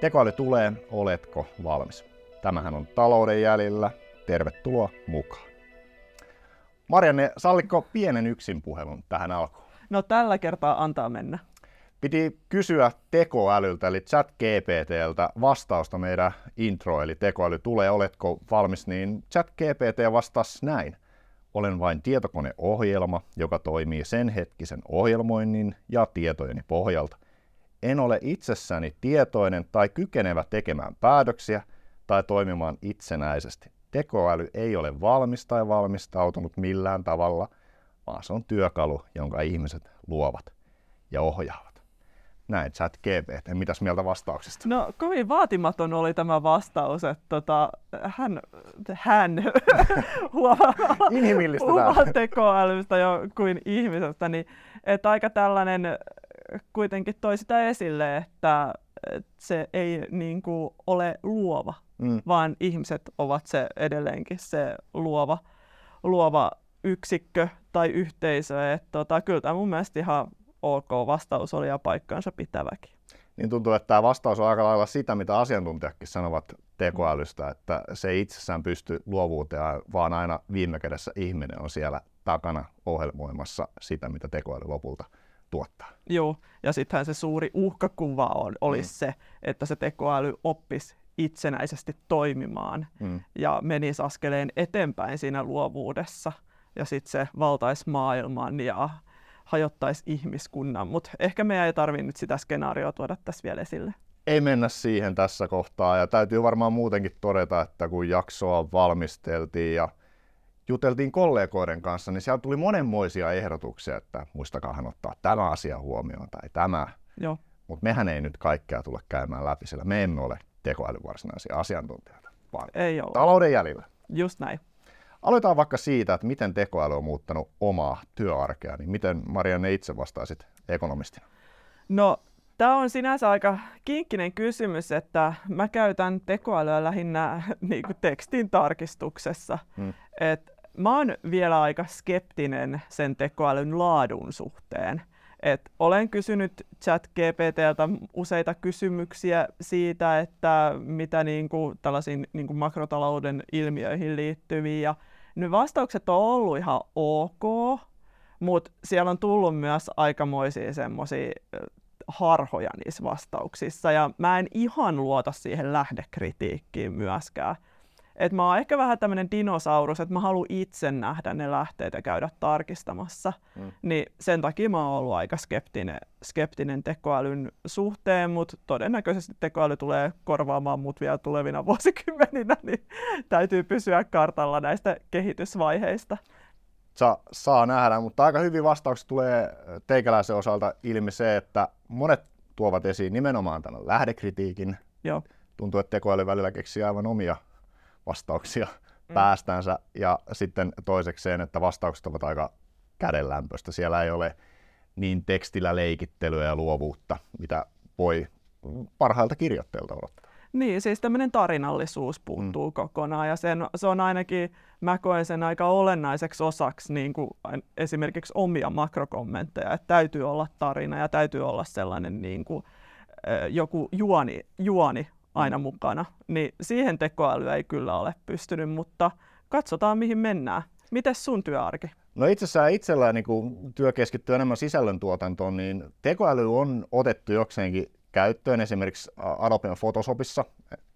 Tekoäly tulee, oletko valmis? Tämähän on talouden jäljellä. Tervetuloa mukaan. Marianne, sallikko pienen yksin puhelun tähän alkuun? No tällä kertaa antaa mennä. Piti kysyä tekoälyltä, eli chat GPTltä vastausta meidän intro, eli tekoäly tulee, oletko valmis, niin chat GPT vastasi näin. Olen vain tietokoneohjelma, joka toimii sen hetkisen ohjelmoinnin ja tietojeni pohjalta. En ole itsessäni tietoinen tai kykenevä tekemään päätöksiä tai toimimaan itsenäisesti. Tekoäly ei ole valmis tai valmistautunut millään tavalla, vaan se on työkalu, jonka ihmiset luovat ja ohjaavat. Näin chat GPT. Mitäs mieltä vastauksesta? No kovin vaatimaton oli tämä vastaus, että tota, hän, hän huomaa tekoälystä jo kuin ihmisestä, niin että aika tällainen kuitenkin toi sitä esille, että, se ei niin kuin, ole luova, mm. vaan ihmiset ovat se edelleenkin se luova, luova yksikkö tai yhteisö. Että, tota, kyllä tämä mun mielestä ihan ok vastaus oli ja paikkaansa pitäväkin. Niin tuntuu, että tämä vastaus on aika lailla sitä, mitä asiantuntijatkin sanovat tekoälystä, että se ei itsessään pysty luovuuteen, vaan aina viime kädessä ihminen on siellä takana ohjelmoimassa sitä, mitä tekoäly lopulta tuottaa. Joo, ja sittenhän se suuri uhkakuva on, olisi mm. se, että se tekoäly oppisi itsenäisesti toimimaan mm. ja menisi askeleen eteenpäin siinä luovuudessa ja sitten se valtaisi maailman ja hajottaisi ihmiskunnan, mutta ehkä meidän ei tarvitse nyt sitä skenaarioa tuoda tässä vielä esille. Ei mennä siihen tässä kohtaa ja täytyy varmaan muutenkin todeta, että kun jaksoa valmisteltiin ja juteltiin kollegoiden kanssa, niin siellä tuli monenmoisia ehdotuksia, että muistakaahan ottaa tämä asia huomioon tai tämä. Mutta mehän ei nyt kaikkea tule käymään läpi, sillä me emme ole tekoälyn varsinaisia asiantuntijoita, vaan ei ole. talouden jäljellä. Just näin. Aloitetaan vaikka siitä, että miten tekoäly on muuttanut omaa työarkea, niin miten Marianne itse vastaisit ekonomistina? No Tämä on sinänsä aika kinkkinen kysymys, että mä käytän tekoälyä lähinnä niin kuin tekstin tarkistuksessa. Hmm. Et mä oon vielä aika skeptinen sen tekoälyn laadun suhteen. Et olen kysynyt ChatGPTltä useita kysymyksiä siitä, että mitä niin kuin, tällaisiin niin kuin makrotalouden ilmiöihin liittyviä. Ja ne vastaukset on ollut ihan ok, mutta siellä on tullut myös aikamoisia semmoisia harhoja niissä vastauksissa. Ja mä en ihan luota siihen lähdekritiikkiin myöskään. Et mä oon ehkä vähän tämmöinen dinosaurus, että mä haluan itse nähdä ne lähteet ja käydä tarkistamassa. Mm. Niin sen takia mä oon ollut aika skeptinen, skeptinen tekoälyn suhteen, mutta todennäköisesti tekoäly tulee korvaamaan mut vielä tulevina vuosikymmeninä, niin täytyy pysyä kartalla näistä kehitysvaiheista. Sa, saa nähdä, mutta aika hyvin vastaukset tulee teikäläisen osalta ilmi se, että monet tuovat esiin nimenomaan tämän lähdekritiikin. Joo. Tuntuu, että tekoäly välillä keksii aivan omia vastauksia mm. päästänsä. Ja sitten toisekseen, että vastaukset ovat aika kädenlämpöistä. Siellä ei ole niin tekstillä leikittelyä ja luovuutta, mitä voi parhailta kirjoitteilta odottaa. Niin, siis tämmöinen tarinallisuus puuttuu mm. kokonaan ja sen, se on ainakin, mä koen sen aika olennaiseksi osaksi niin kuin esimerkiksi omia makrokommentteja, että täytyy olla tarina ja täytyy olla sellainen niin kuin, joku juoni, juoni aina mukana, niin siihen tekoäly ei kyllä ole pystynyt, mutta katsotaan mihin mennään. Miten sun työarki? No itse asiassa itsellä niin työ keskittyy enemmän sisällöntuotantoon, niin tekoäly on otettu jokseenkin käyttöön. Esimerkiksi Adobe Photoshopissa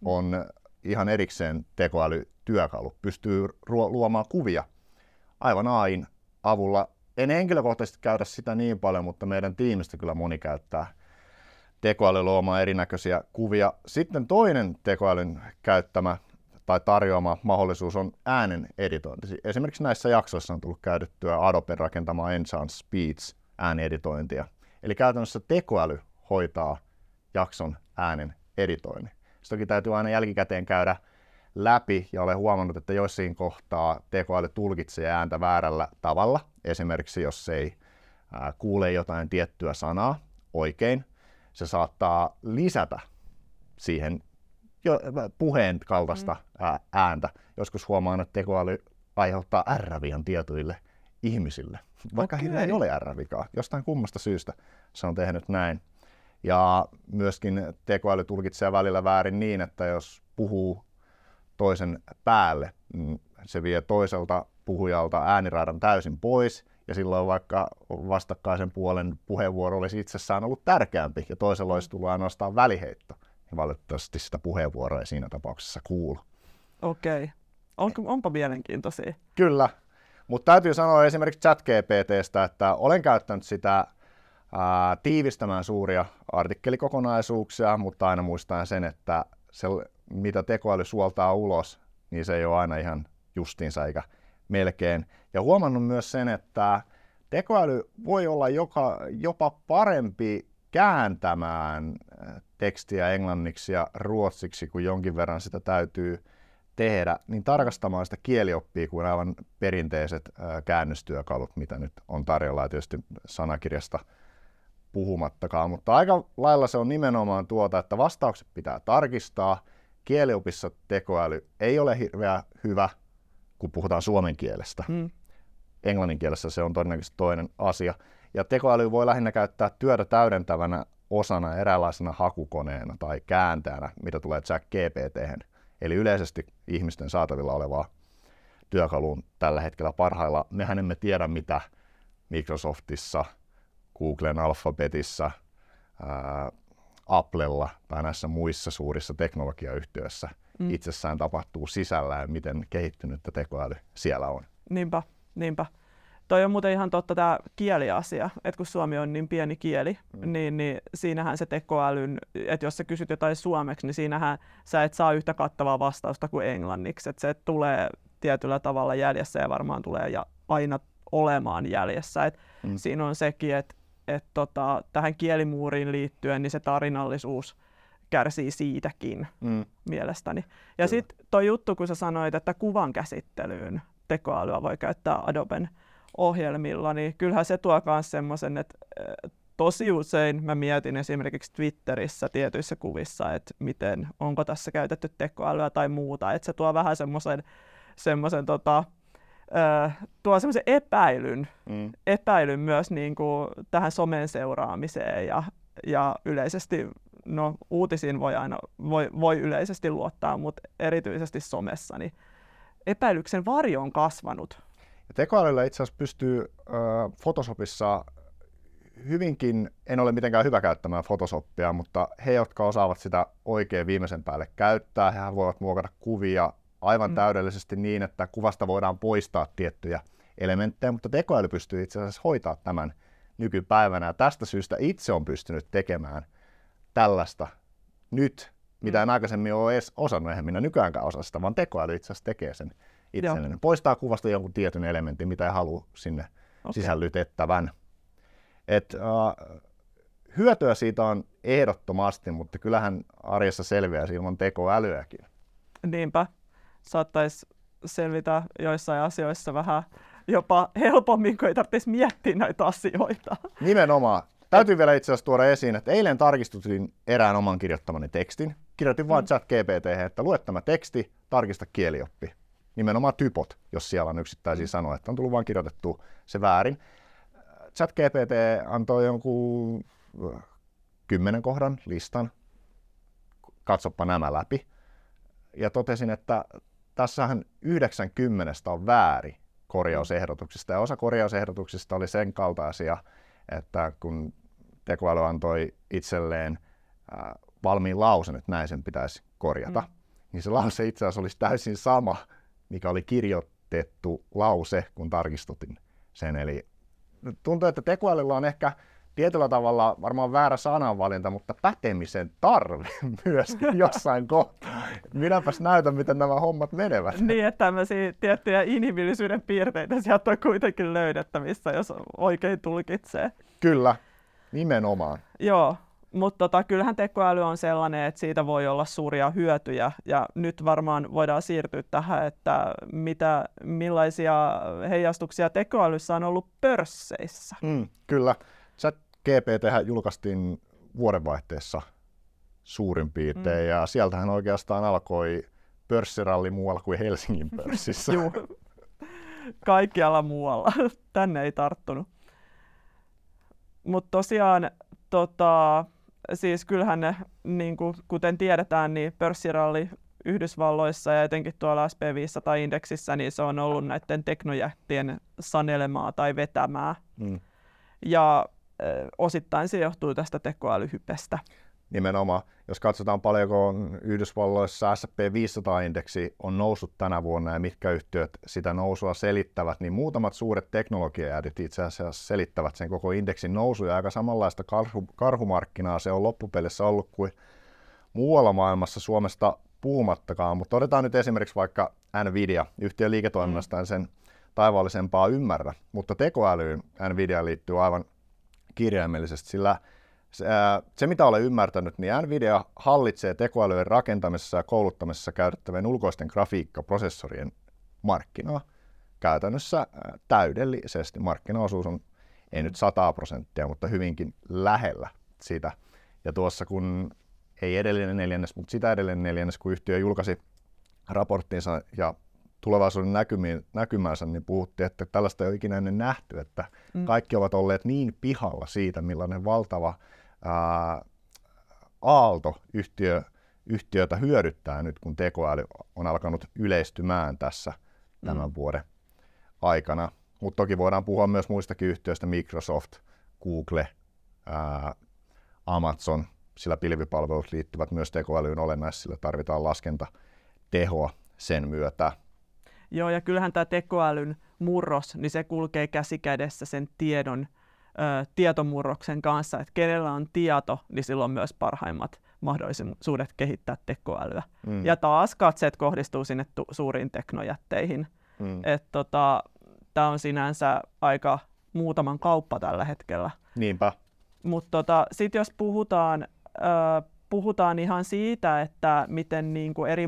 on ihan erikseen tekoälytyökalu. Pystyy luomaan kuvia aivan AIN avulla. En henkilökohtaisesti käydä sitä niin paljon, mutta meidän tiimistä kyllä moni käyttää tekoäly luomaan erinäköisiä kuvia. Sitten toinen tekoälyn käyttämä tai tarjoama mahdollisuus on äänen editointi. Esimerkiksi näissä jaksoissa on tullut käytettyä Adobe rakentamaa Enchant Speech ääneditointia. Eli käytännössä tekoäly hoitaa jakson äänen editoinnin. Sitten toki täytyy aina jälkikäteen käydä läpi ja olen huomannut, että joissain kohtaa tekoäly tulkitsee ääntä väärällä tavalla. Esimerkiksi jos ei kuule jotain tiettyä sanaa oikein, se saattaa lisätä siihen jo, puheen kaltaista mm. ääntä. Joskus huomaan, että tekoäly aiheuttaa ärrävian tietyille ihmisille, vaikka okay. ei ole ärrävikaa. Jostain kummasta syystä se on tehnyt näin. Ja myöskin tekoäly tulkitsee välillä väärin niin, että jos puhuu toisen päälle, niin se vie toiselta puhujalta ääniradan täysin pois, ja silloin vaikka vastakkaisen puolen puheenvuoro olisi itsessään ollut tärkeämpi, ja toisella olisi tullut ainoastaan väliheitto, niin valitettavasti sitä puheenvuoroa ei siinä tapauksessa kuulu. Okei. Okay. On, onpa mielenkiintoisia. Kyllä. Mutta täytyy sanoa esimerkiksi ChatGPTstä, että olen käyttänyt sitä ää, tiivistämään suuria artikkelikokonaisuuksia, mutta aina muistan sen, että se, mitä tekoäly suoltaa ulos, niin se ei ole aina ihan justiinsa eikä melkein. Ja huomannut myös sen, että tekoäly voi olla joka, jopa parempi kääntämään tekstiä englanniksi ja ruotsiksi, kun jonkin verran sitä täytyy tehdä, niin tarkastamaan sitä kielioppia kuin aivan perinteiset käännöstyökalut, mitä nyt on tarjolla, ja tietysti sanakirjasta puhumattakaan, mutta aika lailla se on nimenomaan tuota, että vastaukset pitää tarkistaa. Kieliopissa tekoäly ei ole hirveän hyvä, kun puhutaan suomen kielestä. Hmm. Englannin kielessä se on todennäköisesti toinen asia. Ja tekoäly voi lähinnä käyttää työtä täydentävänä osana eräänlaisena hakukoneena tai kääntäjänä, mitä tulee chat GPT. Eli yleisesti ihmisten saatavilla olevaa työkaluun tällä hetkellä parhailla. Mehän emme tiedä, mitä Microsoftissa, Googlen Alphabetissa, ää, Applella tai näissä muissa suurissa teknologiayhtiöissä mm. itsessään tapahtuu sisällä ja miten kehittynyttä tekoäly siellä on. Niinpä, niinpä. Toi on muuten ihan totta tämä kieliasia, että kun suomi on niin pieni kieli, mm. niin, niin siinähän se tekoälyn, että jos sä kysyt jotain suomeksi, niin siinähän sä et saa yhtä kattavaa vastausta kuin englanniksi. Että se tulee tietyllä tavalla jäljessä ja varmaan tulee ja aina olemaan jäljessä. Et mm. Siinä on sekin, että et tota, tähän kielimuuriin liittyen niin se tarinallisuus kärsii siitäkin mm. mielestäni. Ja sitten tuo juttu, kun sä sanoit, että kuvan käsittelyyn tekoälyä voi käyttää Adoben ohjelmilla, niin kyllähän se tuo myös semmoisen, että tosi usein mä mietin esimerkiksi Twitterissä tietyissä kuvissa, että miten, onko tässä käytetty tekoälyä tai muuta, että se tuo vähän semmoisen semmoisen tota, tuo semmoisen epäilyn, mm. epäilyn myös niin kuin tähän somen seuraamiseen ja, ja yleisesti, no uutisiin voi aina, voi, voi yleisesti luottaa, mutta erityisesti somessa, niin epäilyksen varjo on kasvanut ja tekoälyllä itse asiassa pystyy äh, Photoshopissa hyvinkin, en ole mitenkään hyvä käyttämään Photoshopia, mutta he, jotka osaavat sitä oikein viimeisen päälle käyttää, he voivat muokata kuvia aivan mm. täydellisesti niin, että kuvasta voidaan poistaa tiettyjä elementtejä, mutta tekoäly pystyy itse asiassa hoitaa tämän nykypäivänä. Ja tästä syystä itse on pystynyt tekemään tällaista nyt, mitä mm. en aikaisemmin ole edes osannut, eihän minä nykyäänkään osaa sitä, vaan tekoäly itse asiassa tekee sen itselleen. Joo. Poistaa kuvasta jonkun tietyn elementin, mitä ei halua sinne okay. sisällytettävän. Et, uh, hyötyä siitä on ehdottomasti, mutta kyllähän arjessa selviää ilman tekoälyäkin. Niinpä. Saattaisi selvitä joissain asioissa vähän jopa helpommin, kun ei tarvitsisi miettiä näitä asioita. Nimenomaan. Täytyy vielä itse asiassa tuoda esiin, että eilen tarkistutin erään oman kirjoittamani tekstin. Kirjoitin mm. vain chat GPT, että lue tämä teksti, tarkista kielioppi nimenomaan typot, jos siellä on yksittäisiä mm. sanoja, että on tullut vain kirjoitettu se väärin. ChatGPT antoi jonkun kymmenen kohdan listan, katsoppa nämä läpi. Ja totesin, että tässähän 90 on väärin korjausehdotuksista. Ja osa korjausehdotuksista oli sen kaltaisia, että kun tekoäly antoi itselleen valmiin lausen, että näin sen pitäisi korjata, mm. niin se lause itse asiassa olisi täysin sama mikä oli kirjoitettu lause, kun tarkistutin sen. Eli tuntuu, että tekoälyllä on ehkä tietyllä tavalla varmaan väärä sananvalinta, mutta pätemisen tarve myös jossain kohtaa. Minäpäs näytän, miten nämä hommat menevät. Niin, että tämmöisiä tiettyjä inhimillisyyden piirteitä sieltä on kuitenkin löydettävissä, jos oikein tulkitsee. Kyllä, nimenomaan. Joo, mutta tota, kyllähän tekoäly on sellainen, että siitä voi olla suuria hyötyjä. Ja nyt varmaan voidaan siirtyä tähän, että mitä, millaisia heijastuksia tekoälyssä on ollut pörsseissä. Mm, kyllä. Chat GPT julkaistiin vuodenvaihteessa suurin piirtein, mm. ja sieltähän oikeastaan alkoi pörssiralli muualla kuin Helsingin pörssissä. Joo, kaikkialla muualla. Tänne ei tarttunut. Mutta tosiaan tota, siis kyllähän ne, niin kuin, kuten tiedetään, niin pörssiralli Yhdysvalloissa ja etenkin tuolla SP500-indeksissä, niin se on ollut näiden teknojähtien sanelemaa tai vetämää. Mm. Ja ö, osittain se johtuu tästä tekoälyhypestä. Nimenomaan, jos katsotaan paljonko Yhdysvalloissa S&P 500-indeksi on noussut tänä vuonna ja mitkä yhtiöt sitä nousua selittävät, niin muutamat suuret teknologiajäädyt itse asiassa selittävät sen koko indeksin nousu ja aika samanlaista karhu, karhumarkkinaa se on loppupelissä ollut kuin muualla maailmassa Suomesta puhumattakaan, mutta otetaan nyt esimerkiksi vaikka Nvidia, yhtiön liiketoiminnasta mm. sen taivaallisempaa ymmärrä, mutta tekoälyyn Nvidia liittyy aivan kirjaimellisesti, sillä se, se, mitä olen ymmärtänyt, niin Nvidia hallitsee tekoälyjen rakentamisessa ja kouluttamisessa käytettävien ulkoisten grafiikkaprosessorien markkinaa käytännössä täydellisesti. Markkinaosuus on ei nyt 100 prosenttia, mutta hyvinkin lähellä sitä. Ja tuossa kun ei edellinen neljännes, mutta sitä edellinen neljännes, kun yhtiö julkaisi raporttinsa ja tulevaisuuden näkymiin, näkymänsä, niin puhuttiin, että tällaista ei ole ikinä ennen nähty, että mm. kaikki ovat olleet niin pihalla siitä, millainen valtava ää, aalto yhtiö, yhtiötä hyödyttää nyt, kun tekoäly on alkanut yleistymään tässä mm. tämän vuoden aikana. Mutta toki voidaan puhua myös muistakin yhtiöistä, Microsoft, Google, ää, Amazon, sillä pilvipalvelut liittyvät myös tekoälyyn olennaisesti, sillä tarvitaan laskentatehoa sen myötä. Joo, ja kyllähän tämä tekoälyn murros, niin se kulkee käsi kädessä sen tiedon, ö, tietomurroksen kanssa, että kenellä on tieto, niin silloin on myös parhaimmat mahdollisuudet kehittää tekoälyä. Mm. Ja taas katseet kohdistuu sinne tu- suuriin teknojätteihin. Mm. tota, Tämä on sinänsä aika muutaman kauppa tällä hetkellä. Niinpä. Mutta tota, sitten jos puhutaan puhutaan ihan siitä, että miten niin kuin eri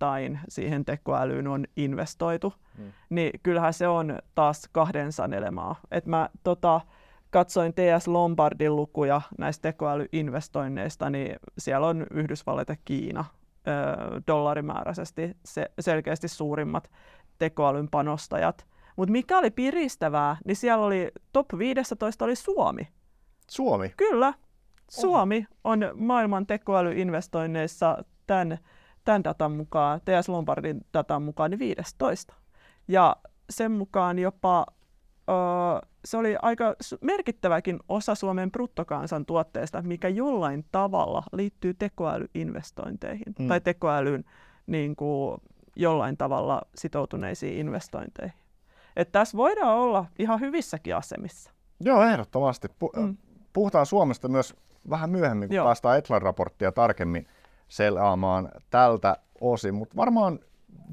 maittain siihen tekoälyyn on investoitu, mm. niin kyllähän se on taas kahden sanelemaa. Et mä tota, katsoin TS Lombardin lukuja näistä tekoälyinvestoinneista, niin siellä on Yhdysvallat ja Kiina ö, dollarimääräisesti se, selkeästi suurimmat tekoälyn panostajat. Mutta mikä oli piristävää, niin siellä oli top 15 oli Suomi. Suomi? Kyllä. Suomi on maailman tekoälyinvestoinneissa tämän, tämän datan mukaan, TS Lombardin datan mukaan, niin 15. Ja sen mukaan jopa uh, se oli aika merkittäväkin osa Suomen bruttokansantuotteesta, mikä jollain tavalla liittyy tekoälyinvestointeihin mm. tai tekoälyyn niin kuin, jollain tavalla sitoutuneisiin investointeihin. Että tässä voidaan olla ihan hyvissäkin asemissa. Joo, ehdottomasti. Pu- mm. Puhutaan Suomesta myös vähän myöhemmin, kun Joo. päästään Etlan raporttia tarkemmin selaamaan tältä osin. Mutta varmaan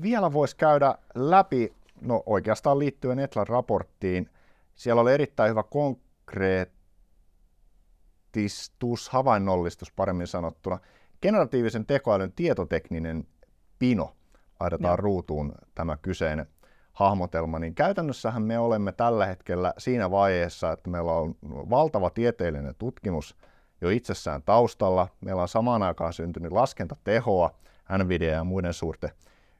vielä voisi käydä läpi, no oikeastaan liittyen Etlan raporttiin, siellä oli erittäin hyvä konkreettistus, havainnollistus paremmin sanottuna. Generatiivisen tekoälyn tietotekninen pino laitetaan Joo. ruutuun tämä kyseinen hahmotelma, niin käytännössähän me olemme tällä hetkellä siinä vaiheessa, että meillä on valtava tieteellinen tutkimus jo itsessään taustalla. Meillä on samaan aikaan syntynyt laskentatehoa Nvidia ja muiden suurten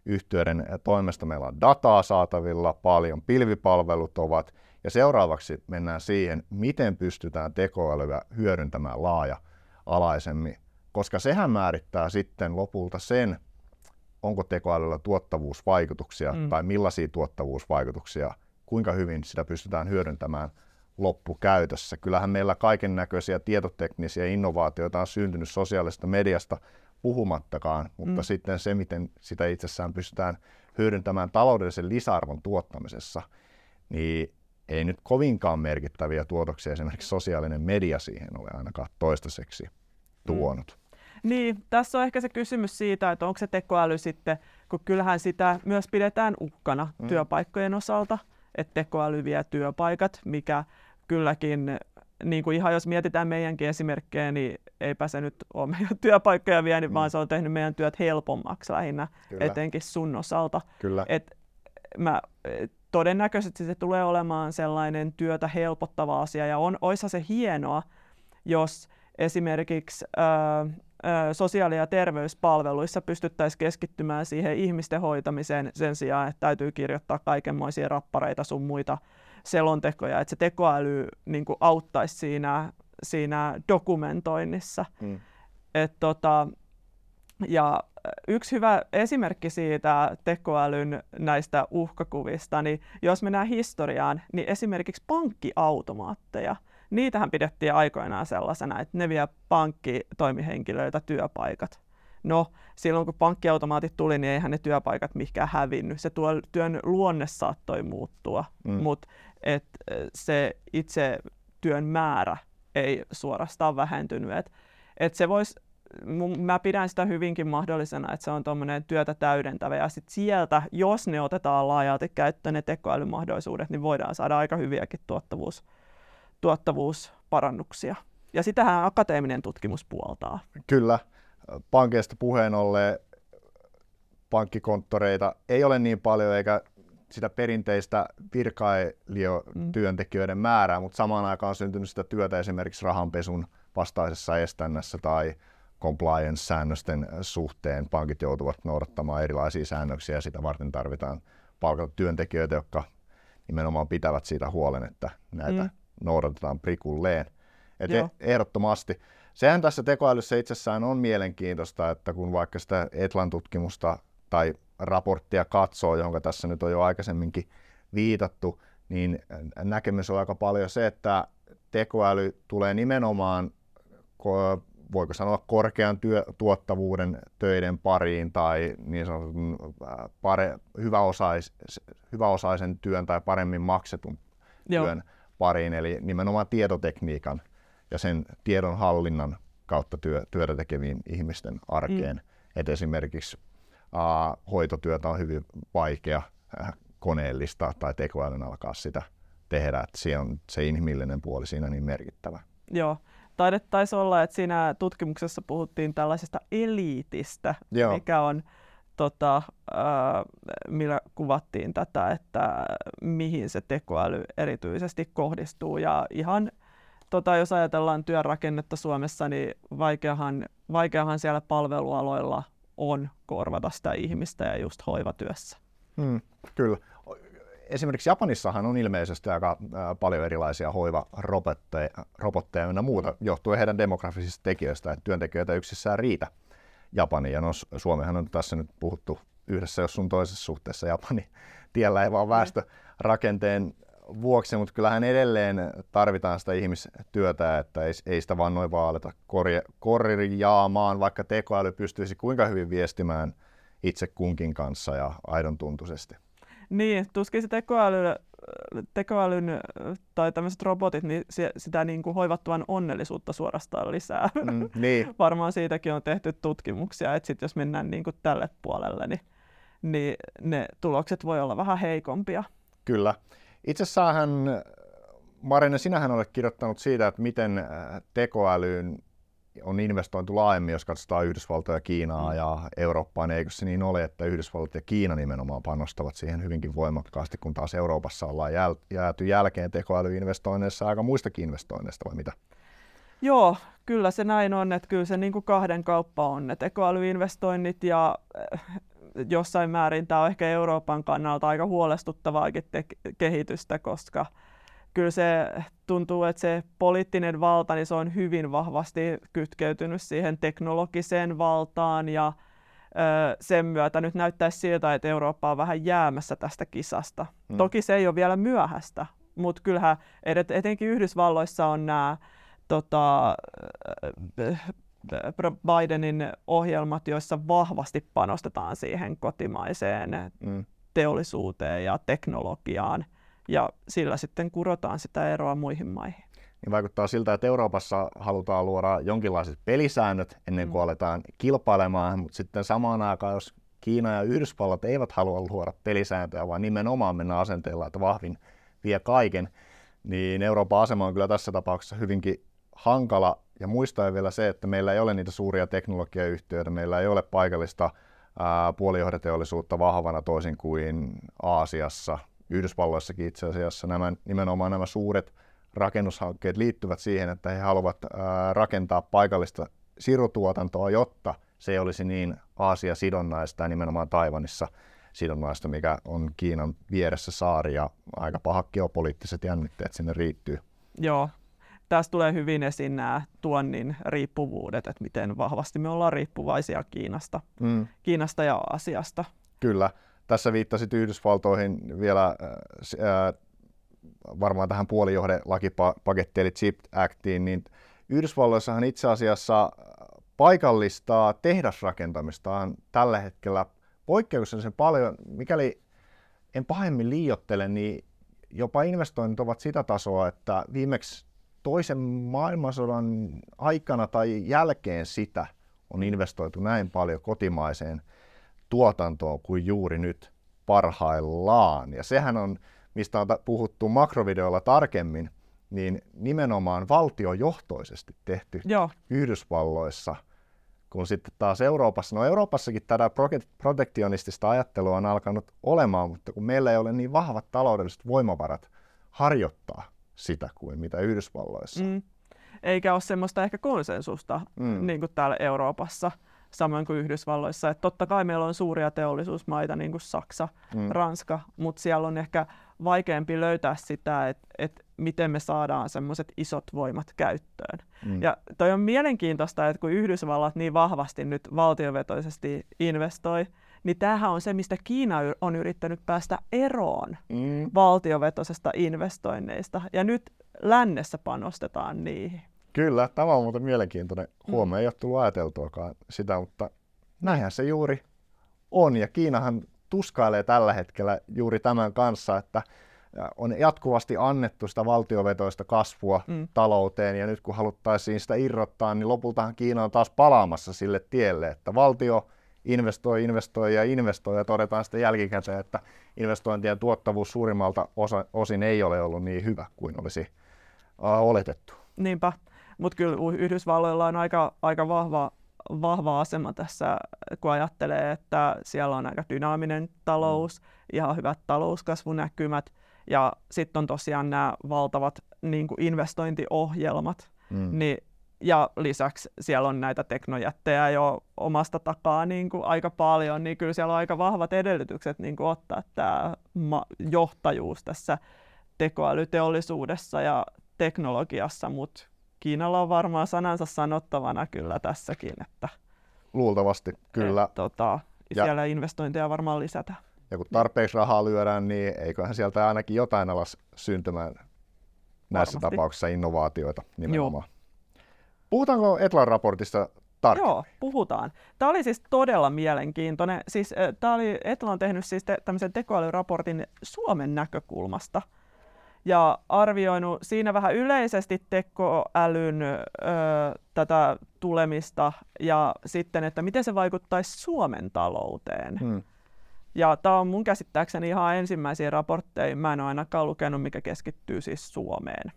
yhtiöiden toimesta. Meillä on dataa saatavilla paljon, pilvipalvelut ovat, ja seuraavaksi mennään siihen, miten pystytään tekoälyä hyödyntämään laaja-alaisemmin, koska sehän määrittää sitten lopulta sen, onko tekoälyllä tuottavuusvaikutuksia mm. tai millaisia tuottavuusvaikutuksia, kuinka hyvin sitä pystytään hyödyntämään loppukäytössä. Kyllähän meillä kaiken näköisiä tietoteknisiä innovaatioita on syntynyt sosiaalisesta mediasta puhumattakaan, mutta mm. sitten se, miten sitä itsessään pystytään hyödyntämään taloudellisen lisäarvon tuottamisessa, niin ei nyt kovinkaan merkittäviä tuotoksia esimerkiksi sosiaalinen media siihen ole ainakaan toistaiseksi mm. tuonut. Mm. Niin, tässä on ehkä se kysymys siitä, että onko se tekoäly sitten, kun kyllähän sitä myös pidetään uhkana mm. työpaikkojen osalta, että tekoäly vie työpaikat, mikä kylläkin, niin kuin ihan jos mietitään meidänkin esimerkkejä, niin eipä se nyt ole meidän työpaikkoja vienyt, mm. vaan se on tehnyt meidän työt helpommaksi lähinnä, Kyllä. etenkin sun osalta. Kyllä. Et mä, todennäköisesti se tulee olemaan sellainen työtä helpottava asia, ja on, oisa se hienoa, jos esimerkiksi äh, sosiaali- ja terveyspalveluissa pystyttäisiin keskittymään siihen ihmisten hoitamiseen sen sijaan, että täytyy kirjoittaa kaikenmoisia rappareita sun muita selontekoja, että se tekoäly niin kuin auttaisi siinä, siinä dokumentoinnissa. Mm. Et tota, ja yksi hyvä esimerkki siitä tekoälyn näistä uhkakuvista, niin jos mennään historiaan, niin esimerkiksi pankkiautomaatteja, niitähän pidettiin aikoinaan sellaisena, että ne vie pankkitoimihenkilöiltä työpaikat. No, silloin kun pankkiautomaatit tuli, niin eihän ne työpaikat mihinkään hävinnyt. Se tuo, työn luonne saattoi muuttua, mm. mutta se itse työn määrä ei suorastaan vähentynyt. Et, et se vois, mä pidän sitä hyvinkin mahdollisena, että se on tuommoinen työtä täydentävä. Ja sit sieltä, jos ne otetaan laajalti käyttöön, ne tekoälymahdollisuudet, niin voidaan saada aika hyviäkin tuottavuus, tuottavuusparannuksia. Ja sitähän akateeminen tutkimus puoltaa. Kyllä. Pankeista puheen ollen pankkikonttoreita ei ole niin paljon eikä sitä perinteistä virkailijotyöntekijöiden määrää, mutta samaan aikaan on syntynyt sitä työtä esimerkiksi rahanpesun vastaisessa estännässä tai compliance-säännösten suhteen. Pankit joutuvat noudattamaan erilaisia säännöksiä ja sitä varten tarvitaan palkata työntekijöitä, jotka nimenomaan pitävät siitä huolen, että näitä mm. noudatetaan prikulleen. Et e- ehdottomasti. Sehän tässä tekoälyssä itsessään on mielenkiintoista, että kun vaikka sitä Etlan tutkimusta tai raporttia katsoo, johon tässä nyt on jo aikaisemminkin viitattu, niin näkemys on aika paljon se, että tekoäly tulee nimenomaan, voiko sanoa, korkean työ, tuottavuuden töiden pariin tai niin sanotun pare, hyväosais, hyväosaisen työn tai paremmin maksetun Joo. työn pariin, eli nimenomaan tietotekniikan ja sen tiedon hallinnan kautta työ, työtä tekeviin ihmisten arkeen. Mm. Et esimerkiksi uh, hoitotyötä on hyvin vaikea uh, koneellistaa tai tekoälyn alkaa sitä tehdä, että se on se inhimillinen puoli siinä niin merkittävä. Joo, taidettaisi olla, että siinä tutkimuksessa puhuttiin tällaisesta eliitistä, Joo. mikä on, tota, äh, millä kuvattiin tätä, että mihin se tekoäly erityisesti kohdistuu. Ja ihan, tota, jos ajatellaan työrakennetta Suomessa, niin vaikeahan, vaikeahan siellä palvelualoilla on korvata sitä ihmistä ja just hoivatyössä. Hmm, kyllä. Esimerkiksi Japanissahan on ilmeisesti aika paljon erilaisia hoivarobotteja robotteja ja muuta, johtuen heidän demografisista tekijöistä, että työntekijöitä yksissään riitä Japaniin. Ja no, Suomehan on tässä nyt puhuttu yhdessä jos sun toisessa suhteessa Japani tiellä ei vaan väestörakenteen vuoksi, mutta kyllähän edelleen tarvitaan sitä ihmistyötä, että ei, ei sitä vaan noin vaan aleta korjaamaan, vaikka tekoäly pystyisi kuinka hyvin viestimään itse kunkin kanssa ja aidon tuntuisesti. Niin, tuskin se tekoäly, tekoälyn tai tämmöiset robotit, niin sitä niin kuin hoivattuvan onnellisuutta suorastaan lisää. Mm, niin. Varmaan siitäkin on tehty tutkimuksia, että sit jos mennään niin kuin tälle puolelle, niin, niin ne tulokset voi olla vähän heikompia. Kyllä. Itse asiassa Marina, sinähän olet kirjoittanut siitä, että miten äh, tekoälyyn on investointu laajemmin, jos katsotaan Yhdysvaltoja, Kiinaa mm. ja Eurooppaa, niin eikö se niin ole, että Yhdysvallat ja Kiina nimenomaan panostavat siihen hyvinkin voimakkaasti, kun taas Euroopassa ollaan jäl- jääty jälkeen tekoälyinvestoinneissa aika muistakin investoinneista, vai mitä? Joo, kyllä se näin on, että kyllä se niin kuin kahden kauppa on ne tekoälyinvestoinnit ja jossain määrin tämä on ehkä Euroopan kannalta aika huolestuttavaakin te- kehitystä, koska kyllä se tuntuu, että se poliittinen valta niin se on hyvin vahvasti kytkeytynyt siihen teknologiseen valtaan ja ö, sen myötä nyt näyttäisi siltä, että Eurooppa on vähän jäämässä tästä kisasta. Hmm. Toki se ei ole vielä myöhäistä, mutta kyllähän etenkin Yhdysvalloissa on nämä tota, Bidenin ohjelmat, joissa vahvasti panostetaan siihen kotimaiseen mm. teollisuuteen ja teknologiaan, ja sillä sitten kurotaan sitä eroa muihin maihin. Niin vaikuttaa siltä, että Euroopassa halutaan luoda jonkinlaiset pelisäännöt ennen kuin mm. aletaan kilpailemaan, mutta sitten samaan aikaan, jos Kiina ja Yhdysvallat eivät halua luoda pelisääntöjä, vaan nimenomaan mennä asenteella, että vahvin vie kaiken, niin Euroopan asema on kyllä tässä tapauksessa hyvinkin hankala ja muistaa vielä se, että meillä ei ole niitä suuria teknologiayhtiöitä, meillä ei ole paikallista puolijohdeteollisuutta vahvana toisin kuin Aasiassa, Yhdysvalloissakin itse asiassa. Nämä, nimenomaan nämä suuret rakennushankkeet liittyvät siihen, että he haluavat ää, rakentaa paikallista sirutuotantoa, jotta se ei olisi niin Aasia-sidonnaista ja nimenomaan Taivanissa sidonnaista, mikä on Kiinan vieressä saari ja aika pahat geopoliittiset jännitteet sinne riittyy. Joo, tässä tulee hyvin esiin nämä tuonnin riippuvuudet, että miten vahvasti me ollaan riippuvaisia Kiinasta, mm. Kiinasta ja Aasiasta. Kyllä. Tässä viittasit Yhdysvaltoihin vielä äh, äh varmaan tähän puolijohdelakipakettiin eli CHIP Actiin, niin Yhdysvalloissahan itse asiassa paikallistaa tehdasrakentamistaan tällä hetkellä poikkeuksellisen paljon, mikäli en pahemmin liiottele, niin jopa investoinnit ovat sitä tasoa, että viimeksi toisen maailmansodan aikana tai jälkeen sitä on investoitu näin paljon kotimaiseen tuotantoon kuin juuri nyt parhaillaan. Ja sehän on, mistä on puhuttu makrovideolla tarkemmin, niin nimenomaan valtiojohtoisesti tehty Joo. Yhdysvalloissa, kun sitten taas Euroopassa, no Euroopassakin tätä protektionistista ajattelua on alkanut olemaan, mutta kun meillä ei ole niin vahvat taloudelliset voimavarat harjoittaa sitä kuin mitä Yhdysvalloissa. Mm. Eikä ole semmoista ehkä konsensusta mm. niin kuin täällä Euroopassa, samoin kuin Yhdysvalloissa. Että totta kai meillä on suuria teollisuusmaita, niin kuin Saksa, mm. Ranska, mutta siellä on ehkä vaikeampi löytää sitä, että, että miten me saadaan semmoiset isot voimat käyttöön. Mm. Ja toi on mielenkiintoista, että kun Yhdysvallat niin vahvasti nyt valtiovetoisesti investoi, niin tämähän on se, mistä Kiina on yrittänyt päästä eroon mm. valtiovetoisesta investoinneista. Ja nyt lännessä panostetaan niihin. Kyllä, tämä on muuten mielenkiintoinen huomio. Mm. Ei ole tullut ajateltuakaan sitä, mutta näinhän se juuri on. Ja Kiinahan tuskailee tällä hetkellä juuri tämän kanssa, että on jatkuvasti annettu sitä valtiovetoista kasvua mm. talouteen, ja nyt kun haluttaisiin sitä irrottaa, niin lopultahan Kiina on taas palaamassa sille tielle, että valtio investoi, investoi ja investoi, ja todetaan sitten jälkikäteen, että investointien tuottavuus suurimmalta osa, osin ei ole ollut niin hyvä kuin olisi uh, oletettu. Niinpä, mutta kyllä Yhdysvalloilla on aika, aika vahva, vahva asema tässä, kun ajattelee, että siellä on aika dynaaminen talous, mm. ihan hyvät talouskasvunäkymät, ja sitten on tosiaan nämä valtavat niin kuin investointiohjelmat, mm. niin ja lisäksi siellä on näitä teknojättejä jo omasta takaa niin kuin aika paljon, niin kyllä siellä on aika vahvat edellytykset niin kuin ottaa tämä johtajuus tässä tekoälyteollisuudessa ja teknologiassa, mutta Kiinalla on varmaan sanansa sanottavana kyllä tässäkin. Että, Luultavasti, kyllä. Et, tota, siellä ja, investointeja varmaan lisätään. Ja kun tarpeeksi rahaa lyödään, niin eiköhän sieltä ainakin jotain alas syntymään näissä Varmasti. tapauksissa innovaatioita nimenomaan. Joo. Puhutaanko Etlan raportista tarkemmin? Joo, puhutaan. Tämä oli siis todella mielenkiintoinen. Siis, tämä oli, Etla on tehnyt siis te, tämmöisen tekoälyraportin Suomen näkökulmasta ja arvioinut siinä vähän yleisesti tekoälyn ö, tätä tulemista ja sitten, että miten se vaikuttaisi Suomen talouteen. Hmm. Ja tämä on mun käsittääkseni ihan ensimmäisiä raportteja, mä en ole ainakaan lukenut, mikä keskittyy siis Suomeen.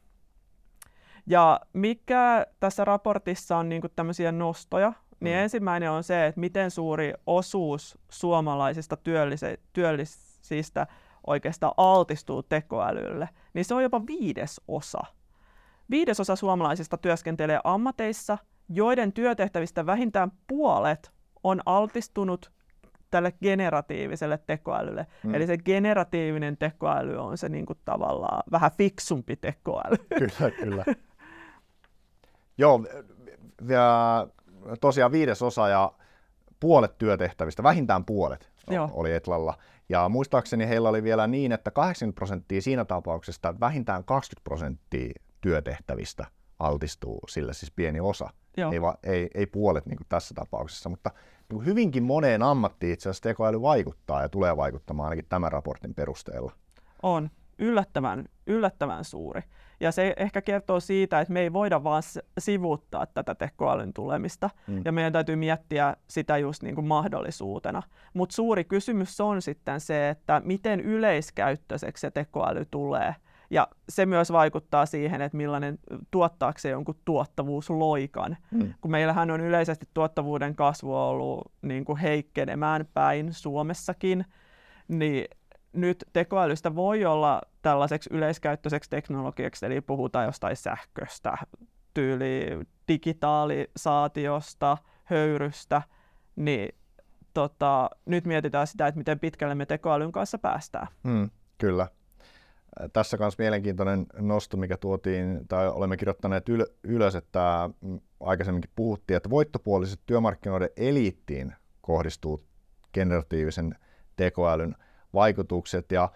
Ja mikä tässä raportissa on niin tämmöisiä nostoja, niin mm. ensimmäinen on se, että miten suuri osuus suomalaisista työllise- työllisistä oikeastaan altistuu tekoälylle, niin se on jopa viides osa. Viidesosa suomalaisista työskentelee ammateissa, joiden työtehtävistä vähintään puolet on altistunut tälle generatiiviselle tekoälylle. Mm. Eli se generatiivinen tekoäly on se niin kuin tavallaan vähän fiksumpi tekoäly. Kyllä, kyllä. Joo, ja tosiaan viidesosa ja puolet työtehtävistä, vähintään puolet Joo. oli Etlalla. Ja muistaakseni heillä oli vielä niin, että 80 prosenttia siinä tapauksessa vähintään 20 prosenttia työtehtävistä altistuu sille siis pieni osa. Joo. Ei, va, ei, ei puolet niin kuin tässä tapauksessa, mutta niin hyvinkin moneen ammattiin itse asiassa tekoäly vaikuttaa ja tulee vaikuttamaan ainakin tämän raportin perusteella. On. Yllättävän, yllättävän suuri. Ja se ehkä kertoo siitä, että me ei voida vaan sivuuttaa tätä tekoälyn tulemista, mm. ja meidän täytyy miettiä sitä just niin kuin mahdollisuutena. Mutta suuri kysymys on sitten se, että miten yleiskäyttöiseksi se tekoäly tulee – ja se myös vaikuttaa siihen, että millainen tuottaako se jonkun tuottavuusloikan. Mm. Kun meillähän on yleisesti tuottavuuden kasvu ollut niin kuin heikkenemään päin Suomessakin, niin nyt tekoälystä voi olla tällaiseksi yleiskäyttöiseksi teknologiaksi, eli puhutaan jostain sähköstä, tyyli digitaalisaatiosta, höyrystä, niin tota, nyt mietitään sitä, että miten pitkälle me tekoälyn kanssa päästään. Mm, kyllä. tässä myös mielenkiintoinen nosto, mikä tuotiin, tai olemme kirjoittaneet yl- ylös, että mm, aikaisemminkin puhuttiin, että voittopuoliset työmarkkinoiden eliittiin kohdistuu generatiivisen tekoälyn vaikutukset, ja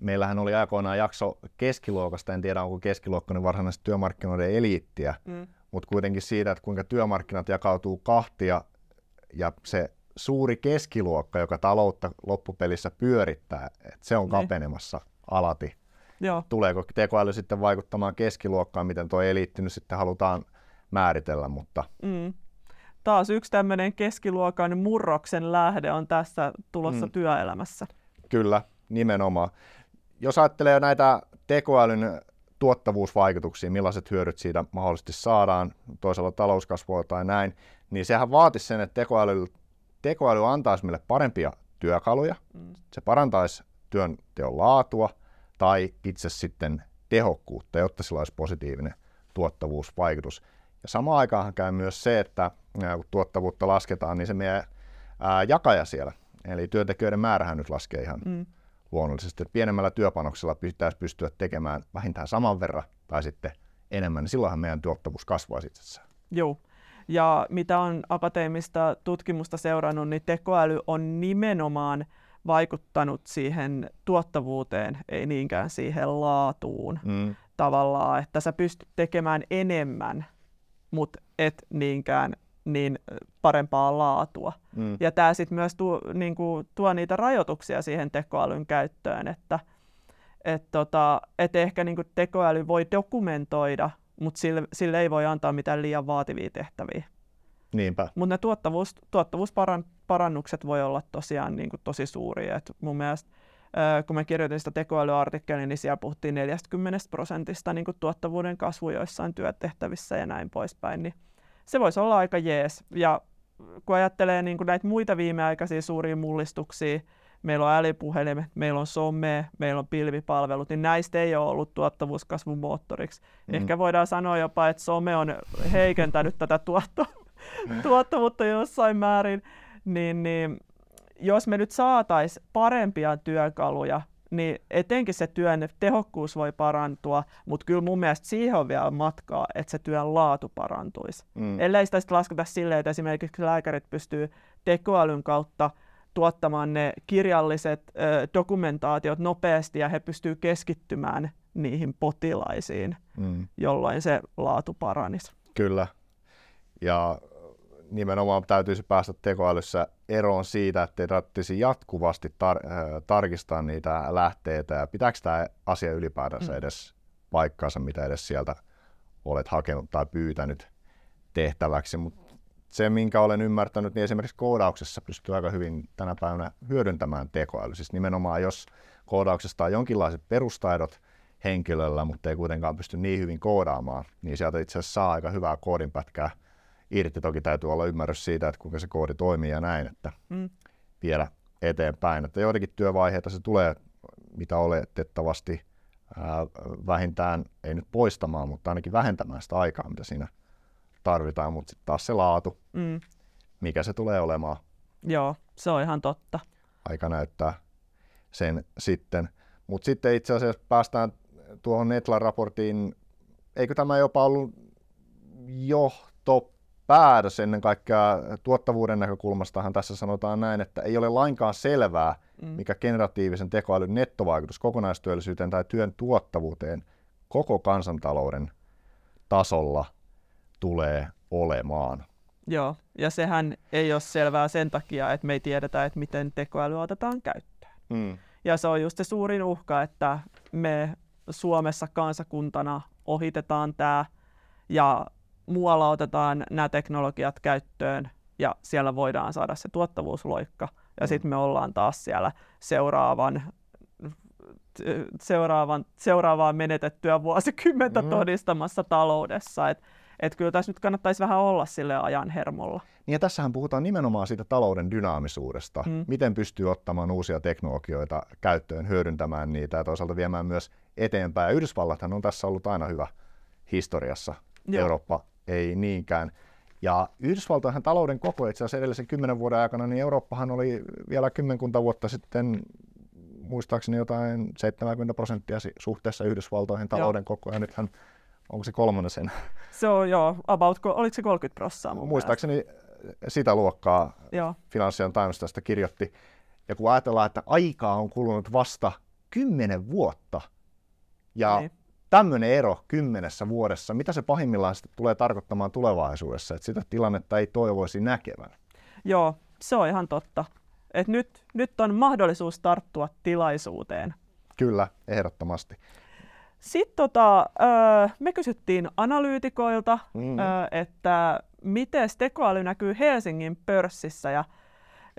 meillähän oli aikoinaan jakso keskiluokasta, en tiedä onko keskiluokkainen varsinaisesti työmarkkinoiden eliittiä, mm. mutta kuitenkin siitä, että kuinka työmarkkinat jakautuu kahtia, ja se suuri keskiluokka, joka taloutta loppupelissä pyörittää, että se on niin. kapenemassa alati. Joo. Tuleeko tekoäly sitten vaikuttamaan keskiluokkaan, miten tuo eliitti nyt sitten halutaan määritellä, mutta... Mm. Taas yksi tämmöinen keskiluokan murroksen lähde on tässä tulossa mm. työelämässä. Kyllä, nimenomaan. Jos ajattelee näitä tekoälyn tuottavuusvaikutuksia, millaiset hyödyt siitä mahdollisesti saadaan, toisella talouskasvua tai näin, niin sehän vaatisi sen, että tekoäly, tekoäly antaisi meille parempia työkaluja, mm. se parantaisi työnteon laatua tai itse sitten tehokkuutta, jotta sillä olisi positiivinen tuottavuusvaikutus. Ja samaan aikaan käy myös se, että kun tuottavuutta lasketaan, niin se meidän ää, jakaja siellä, eli työntekijöiden määrähän nyt laskee ihan mm. luonnollisesti. Että pienemmällä työpanoksella pitäisi pystyä tekemään vähintään saman verran tai sitten enemmän, niin silloinhan meidän tuottavuus kasvaa itsessään. Joo, ja mitä on akateemista tutkimusta seurannut, niin tekoäly on nimenomaan vaikuttanut siihen tuottavuuteen, ei niinkään siihen laatuun mm. tavallaan, että sä pystyt tekemään enemmän, mutta et niinkään niin parempaa laatua. Mm. Ja tämä sitten myös tuo, niinku, tuo niitä rajoituksia siihen tekoälyn käyttöön, että et tota, et ehkä niinku tekoäly voi dokumentoida mutta sille, sille ei voi antaa mitään liian vaativia tehtäviä. Niinpä. Mutta ne tuottavuus, tuottavuusparannukset voi olla tosiaan niin kuin tosi suuria. Et mun mielestä kun mä kirjoitin sitä tekoälyartikkelia, niin siellä puhuttiin 40 prosentista niin kuin tuottavuuden kasvu joissain työtehtävissä ja näin poispäin. Niin se voisi olla aika jees. Ja kun ajattelee niin kuin näitä muita viimeaikaisia suuria mullistuksia, meillä on älypuhelimet, meillä on some, meillä on pilvipalvelut, niin näistä ei ole ollut tuottavuuskasvun moottoriksi. Mm. Ehkä voidaan sanoa jopa, että some on heikentänyt tätä tuotto, tuottavuutta jossain määrin, niin, niin jos me nyt saataisiin parempia työkaluja, niin etenkin se työn tehokkuus voi parantua, mutta kyllä mun mielestä siihen on vielä matkaa, että se työn laatu parantuisi. Mm. Ellei sitä sitten lasketa silleen, että esimerkiksi lääkärit pystyy tekoälyn kautta tuottamaan ne kirjalliset ö, dokumentaatiot nopeasti ja he pystyvät keskittymään niihin potilaisiin, mm. jolloin se laatu paranisi. Kyllä. Ja nimenomaan täytyisi päästä tekoälyssä eroon siitä, että ei tarvitsisi jatkuvasti tar- tarkistaa niitä lähteitä ja pitääkö tämä asia ylipäätänsä mm. edes paikkaansa, mitä edes sieltä olet hakenut tai pyytänyt tehtäväksi. Mutta se, minkä olen ymmärtänyt, niin esimerkiksi koodauksessa pystyy aika hyvin tänä päivänä hyödyntämään tekoäly. Siis nimenomaan, jos koodauksesta on jonkinlaiset perustaidot henkilöllä, mutta ei kuitenkaan pysty niin hyvin koodaamaan, niin sieltä itse asiassa saa aika hyvää koodinpätkää irti. Toki täytyy olla ymmärrys siitä, että kuinka se koodi toimii ja näin, että mm. viedä eteenpäin. Että joitakin työvaiheita se tulee, mitä oletettavasti ää, vähintään, ei nyt poistamaan, mutta ainakin vähentämään sitä aikaa, mitä siinä tarvitaan, mutta sitten taas se laatu, mm. mikä se tulee olemaan. Joo, se on ihan totta. Aika näyttää sen sitten. Mutta sitten itse asiassa päästään tuohon Netla-raportiin, eikö tämä jopa ollut johtopäätös ennen kaikkea tuottavuuden näkökulmastahan tässä sanotaan näin, että ei ole lainkaan selvää, mm. mikä generatiivisen tekoälyn nettovaikutus kokonaistyöllisyyteen tai työn tuottavuuteen koko kansantalouden tasolla – tulee olemaan. Joo, ja sehän ei ole selvää sen takia, että me ei tiedetä, että miten tekoäly otetaan käyttöön. Mm. Ja se on just se suurin uhka, että me Suomessa kansakuntana ohitetaan tämä ja muualla otetaan nämä teknologiat käyttöön ja siellä voidaan saada se tuottavuusloikka. Ja mm. sitten me ollaan taas siellä seuraavan seuraavan, seuraavaa menetettyä vuosikymmentä mm. todistamassa taloudessa. Et että kyllä tässä nyt kannattaisi vähän olla sille ajan hermolla. Niin ja tässähän puhutaan nimenomaan siitä talouden dynaamisuudesta, mm. miten pystyy ottamaan uusia teknologioita käyttöön, hyödyntämään niitä ja toisaalta viemään myös eteenpäin. Ja Yhdysvallathan on tässä ollut aina hyvä historiassa, Joo. Eurooppa ei niinkään. Ja Yhdysvaltojen talouden koko itse asiassa edellisen kymmenen vuoden aikana, niin Eurooppahan oli vielä kymmenkunta vuotta sitten muistaakseni jotain 70 prosenttia suhteessa Yhdysvaltoihin talouden koko ajan. Nythän onko se kolmonen sen? Se on joo, about, oliko se 30 prosenttia Muistaakseni mielestä. sitä luokkaa joo. Financial Times tästä kirjoitti. Ja kun ajatellaan, että aikaa on kulunut vasta kymmenen vuotta, ja niin. Tämmöinen ero kymmenessä vuodessa, mitä se pahimmillaan sitten tulee tarkoittamaan tulevaisuudessa, että sitä tilannetta ei toivoisi näkevän? Joo, se on ihan totta. Et nyt, nyt on mahdollisuus tarttua tilaisuuteen. Kyllä, ehdottomasti. Sitten tota, me kysyttiin analyytikoilta, mm. että miten tekoäly näkyy Helsingin pörssissä ja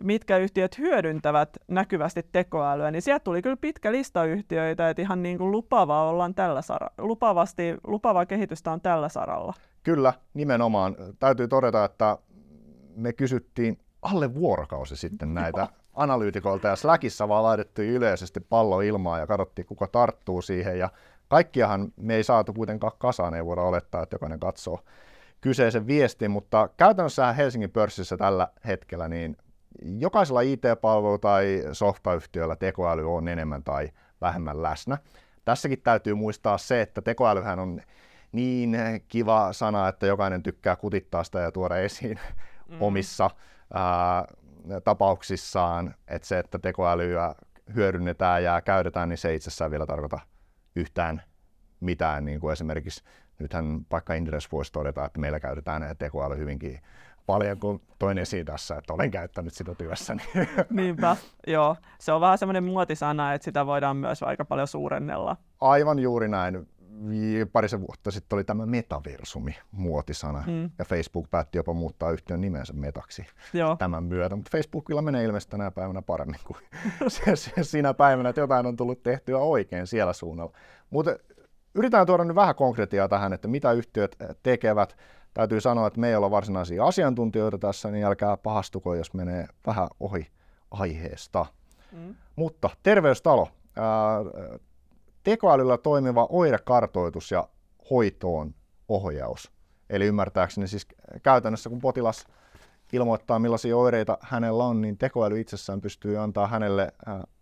mitkä yhtiöt hyödyntävät näkyvästi tekoälyä, niin sieltä tuli kyllä pitkä lista yhtiöitä, että ihan niin kuin lupavaa ollaan tällä saralla, lupavasti, lupavaa kehitystä on tällä saralla. Kyllä, nimenomaan. Täytyy todeta, että me kysyttiin alle vuorokausi sitten näitä analyytikoilta ja Slackissa vaan laitettiin yleisesti pallo ilmaa ja katsottiin, kuka tarttuu siihen ja kaikkiahan me ei saatu kuitenkaan kasaan, ei voida olettaa, että jokainen katsoo kyseisen viestin, mutta käytännössä Helsingin pörssissä tällä hetkellä niin jokaisella IT-palvelu- tai softayhtiöllä tekoäly on enemmän tai vähemmän läsnä. Tässäkin täytyy muistaa se, että tekoälyhän on niin kiva sana, että jokainen tykkää kutittaa sitä ja tuoda esiin mm. omissa ää, tapauksissaan, että se, että tekoälyä hyödynnetään ja käytetään, niin se itsessään vielä tarkoita yhtään mitään. Niin kuin esimerkiksi nythän vaikka Inderes voisi todeta, että meillä käytetään tekoäly hyvinkin paljon, kun toin esiin tässä, että olen käyttänyt sitä työssäni. Niinpä, joo. Se on vähän semmoinen muotisana, että sitä voidaan myös aika paljon suurennella. Aivan juuri näin. Parisen vuotta sitten oli tämä metaversumi muotisana, mm. ja Facebook päätti jopa muuttaa yhtiön nimensä metaksi Joo. tämän myötä, mutta Facebookilla menee ilmeisesti tänä päivänä paremmin kuin se, se, siinä päivänä, että jotain on tullut tehtyä oikein siellä suunnalla. Mutta yritetään tuoda nyt vähän konkretiaa tähän, että mitä yhtiöt tekevät. Täytyy sanoa, että me ei olla varsinaisia asiantuntijoita tässä, niin älkää pahastuko, jos menee vähän ohi aiheesta. Mm. Mutta terveystalo. Ää, tekoälyllä toimiva oirekartoitus ja hoitoon ohjaus. Eli ymmärtääkseni siis käytännössä, kun potilas ilmoittaa, millaisia oireita hänellä on, niin tekoäly itsessään pystyy antaa hänelle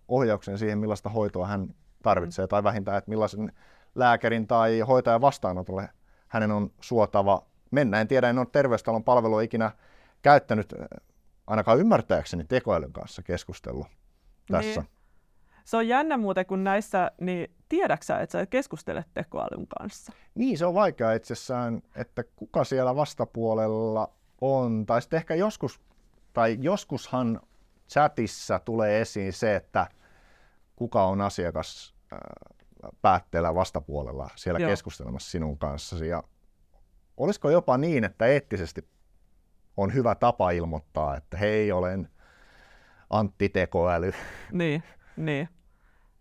ohjauksen siihen, millaista hoitoa hän tarvitsee, mm. tai vähintään, että millaisen lääkärin tai hoitajan vastaanotolle hänen on suotava mennä. En tiedä, en ole terveystalon palvelua ikinä käyttänyt, ainakaan ymmärtääkseni tekoälyn kanssa keskustellut tässä. Niin. Se on jännä muuten, kun näissä, niin tiedäksä, että sä keskustelet tekoälyn kanssa? Niin, se on vaikea itsessään, että kuka siellä vastapuolella on. Tai sitten ehkä joskus, tai joskushan chatissa tulee esiin se, että kuka on asiakas päätteellä vastapuolella siellä Joo. keskustelemassa sinun kanssasi. Ja olisiko jopa niin, että eettisesti on hyvä tapa ilmoittaa, että hei, olen antitekoäly. Niin, niin.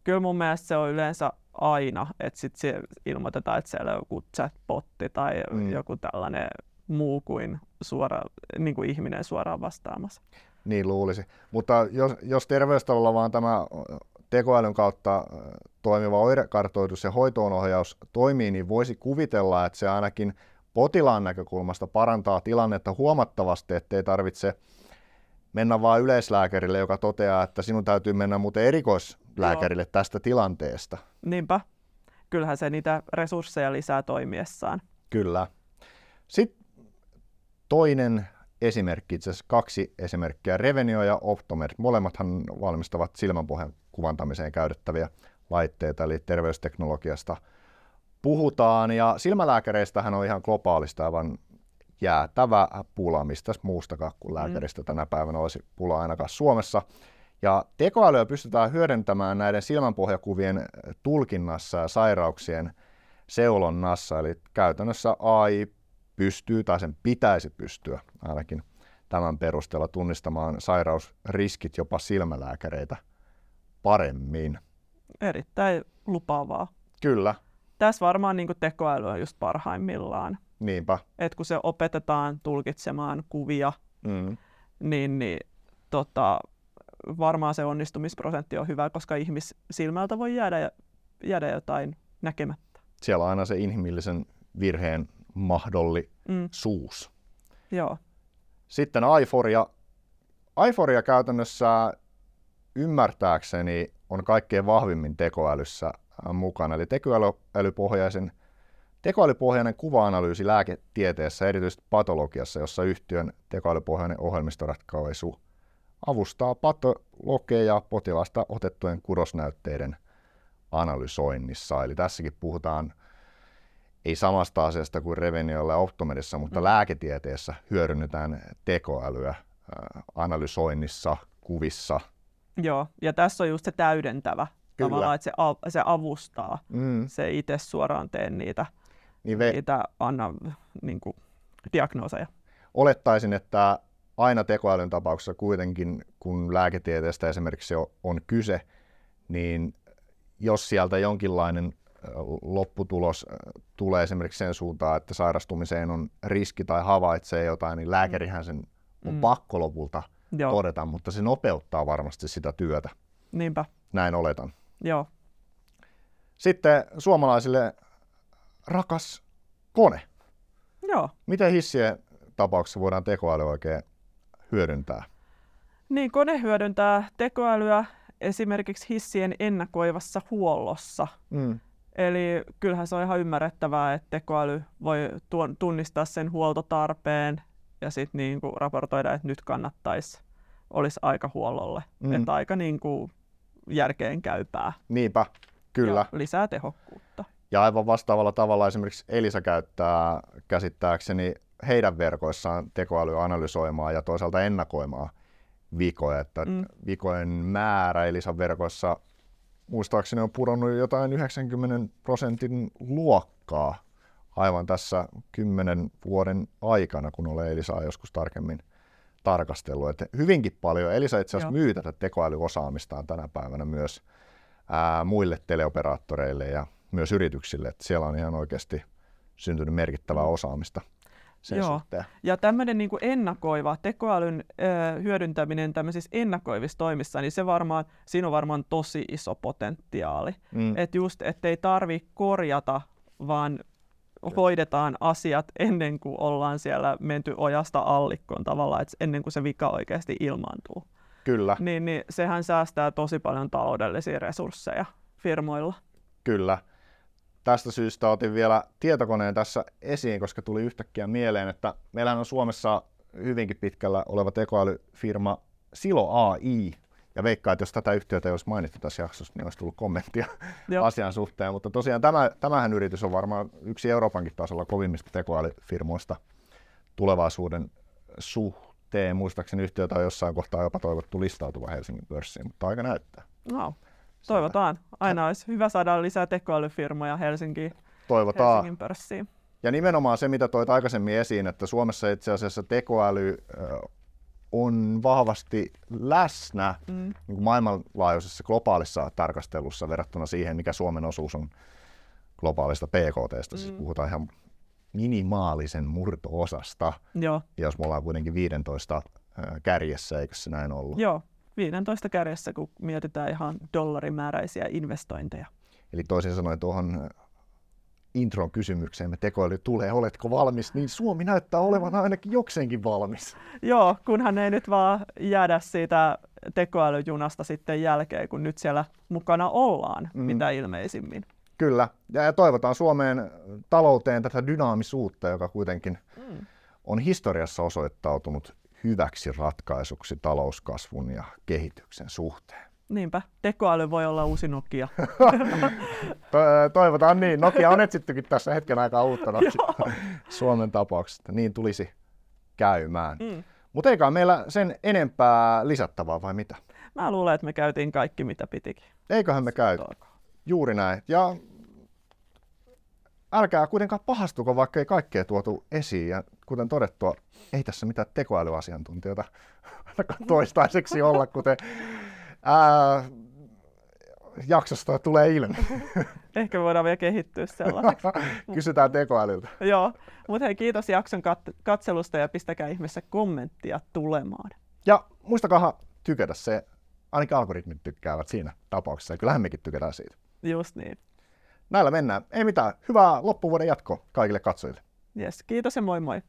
Kyllä mun mielestä se on yleensä aina, että sitten se ilmoitetaan, että siellä on joku chatbotti tai mm. joku tällainen muu kuin, suora, niin kuin ihminen suoraan vastaamassa. Niin luulisi. Mutta jos, jos terveystalolla vaan tämä tekoälyn kautta toimiva oirekartoitus ja hoitoonohjaus toimii, niin voisi kuvitella, että se ainakin potilaan näkökulmasta parantaa tilannetta huomattavasti, ettei tarvitse mennä vain yleislääkärille, joka toteaa, että sinun täytyy mennä muuten erikoislääkärille Joo. tästä tilanteesta. Niinpä. Kyllähän se niitä resursseja lisää toimiessaan. Kyllä. Sitten toinen esimerkki, itse asiassa kaksi esimerkkiä, Revenio ja Optomed. Molemmathan valmistavat silmänpohjan kuvantamiseen käytettäviä laitteita, eli terveysteknologiasta puhutaan. Ja silmälääkäreistähän on ihan globaalista aivan jäätävä pula, mistä muustakaan kuin mm. lääkäristä tänä päivänä olisi pula ainakaan Suomessa. Ja tekoälyä pystytään hyödyntämään näiden silmänpohjakuvien tulkinnassa ja sairauksien seulonnassa, eli käytännössä AI pystyy tai sen pitäisi pystyä ainakin tämän perusteella tunnistamaan sairausriskit jopa silmälääkäreitä paremmin. Erittäin lupaavaa. Kyllä. Tässä varmaan niin tekoäly on just parhaimmillaan. Niinpä. Et kun se opetetaan tulkitsemaan kuvia, mm. niin, niin tota, varmaan se onnistumisprosentti on hyvä, koska ihmissilmältä voi jäädä, jäädä jotain näkemättä. Siellä on aina se inhimillisen virheen mahdollisuus. Mm. Joo. Sitten iForia. iForia käytännössä ymmärtääkseni on kaikkein vahvimmin tekoälyssä mukana. Eli tekoälypohjaisen, tekoälypohjainen kuva-analyysi lääketieteessä, erityisesti patologiassa, jossa yhtiön tekoälypohjainen ohjelmistoratkaisu avustaa patologeja potilasta otettujen kudosnäytteiden analysoinnissa. Eli tässäkin puhutaan ei samasta asiasta kuin Reveniolla ja Optomedissa, mutta mm. lääketieteessä hyödynnetään tekoälyä analysoinnissa, kuvissa. Joo, ja tässä on just se täydentävä Kyllä. tavallaan, että se, av- se avustaa. Mm. Se itse suoraan tee niitä, niin ve- niitä anna niin kuin, diagnooseja. Olettaisin, että aina tekoälyn tapauksessa kuitenkin, kun lääketieteestä esimerkiksi on kyse, niin jos sieltä jonkinlainen lopputulos tulee esimerkiksi sen suuntaan, että sairastumiseen on riski tai havaitsee jotain, niin lääkärihän sen on mm. pakko lopulta Joo. todeta, mutta se nopeuttaa varmasti sitä työtä. Niinpä. Näin oletan. Joo. Sitten suomalaisille rakas kone. Joo. Miten hissien tapauksessa voidaan tekoäly oikein hyödyntää? Niin, kone hyödyntää tekoälyä esimerkiksi hissien ennakoivassa huollossa. Mm. Eli kyllähän se on ihan ymmärrettävää, että tekoäly voi tunnistaa sen huoltotarpeen ja sitten niin raportoida, että nyt kannattaisi, olisi aika huollolle. Mm. Että aika niin kuin järkeen käypää. Niinpä, kyllä. Ja lisää tehokkuutta. Ja aivan vastaavalla tavalla esimerkiksi Elisa käyttää käsittääkseni heidän verkoissaan tekoälyä analysoimaan ja toisaalta ennakoimaan vikoja. Että mm. vikojen määrä Elisan verkoissa muistaakseni on pudonnut jotain 90 prosentin luokkaa aivan tässä kymmenen vuoden aikana, kun olen Elisaa joskus tarkemmin tarkastellut. Että hyvinkin paljon. Elisa itse asiassa myy tätä tekoälyosaamistaan tänä päivänä myös ää, muille teleoperaattoreille ja myös yrityksille. Että siellä on ihan oikeasti syntynyt merkittävää mm. osaamista sen Joo. suhteen. Ja tämmöinen niin ennakoiva tekoälyn ö, hyödyntäminen tämmöisissä ennakoivissa toimissa, niin se varmaan, siinä on varmaan tosi iso potentiaali. Mm. Että just, ettei tarvi korjata, vaan hoidetaan asiat ennen kuin ollaan siellä menty ojasta allikkoon tavallaan, että ennen kuin se vika oikeasti ilmaantuu. Kyllä. Niin, niin sehän säästää tosi paljon taloudellisia resursseja firmoilla. Kyllä. Tästä syystä otin vielä tietokoneen tässä esiin, koska tuli yhtäkkiä mieleen, että meillähän on Suomessa hyvinkin pitkällä oleva tekoälyfirma Silo AI, ja veikkaan, että jos tätä yhtiötä olisi mainittu tässä jaksossa, niin olisi tullut kommenttia Joo. asian suhteen. Mutta tosiaan tämä, tämähän yritys on varmaan yksi Euroopankin tasolla kovimmista tekoälyfirmoista tulevaisuuden suhteen. Muistaakseni yhtiötä on jossain kohtaa jopa toivottu listautuva Helsingin pörssiin, mutta aika näyttää. No, toivotaan. Aina olisi hyvä saada lisää tekoälyfirmoja Helsinkiin, toivotaan. Helsingin pörssiin. Ja nimenomaan se, mitä toit aikaisemmin esiin, että Suomessa itse asiassa tekoäly on vahvasti läsnä mm. niin maailmanlaajuisessa globaalissa tarkastelussa verrattuna siihen, mikä Suomen osuus on globaalista PKT. Siis mm. Siis puhutaan ihan minimaalisen murto-osasta. Joo. Ja jos me ollaan kuitenkin 15 kärjessä, eikö se näin ollut? Joo, 15 kärjessä, kun mietitään ihan dollarimääräisiä investointeja. Eli toisin sanoen tuohon intron kysymykseemme tekoäly tulee, oletko valmis, niin Suomi näyttää olevan ainakin jokseenkin valmis. Joo, kunhan ei nyt vaan jäädä siitä tekoälyjunasta sitten jälkeen, kun nyt siellä mukana ollaan, mm. mitä ilmeisimmin. Kyllä, ja toivotaan Suomeen talouteen tätä dynaamisuutta, joka kuitenkin mm. on historiassa osoittautunut hyväksi ratkaisuksi talouskasvun ja kehityksen suhteen. Niinpä, tekoäly voi olla uusi Nokia. Toivotaan niin. Nokia on etsittykin tässä hetken aikaa uutta Nokia Suomen tapauksesta. Niin tulisi käymään. Mm. Mutta eikä meillä sen enempää lisättävää vai mitä? Mä luulen, että me käytiin kaikki mitä pitikin. Eiköhän me käy. Juuri näin. Ja älkää kuitenkaan pahastuko, vaikka ei kaikkea tuotu esiin. Ja kuten todettua, ei tässä mitään tekoälyasiantuntijoita ainakaan toistaiseksi olla, kuten ää, jaksosta tulee ilmi. Ehkä me voidaan vielä kehittyä sellaiseksi. Kysytään tekoälyltä. Joo, mutta hei kiitos jakson kat- katselusta ja pistäkää ihmeessä kommenttia tulemaan. Ja muistakaa tykätä se, ainakin algoritmit tykkäävät siinä tapauksessa ja kyllähän mekin tykätään siitä. Just niin. Näillä mennään. Ei mitään. Hyvää loppuvuoden jatko kaikille katsojille. Yes, kiitos ja moi moi.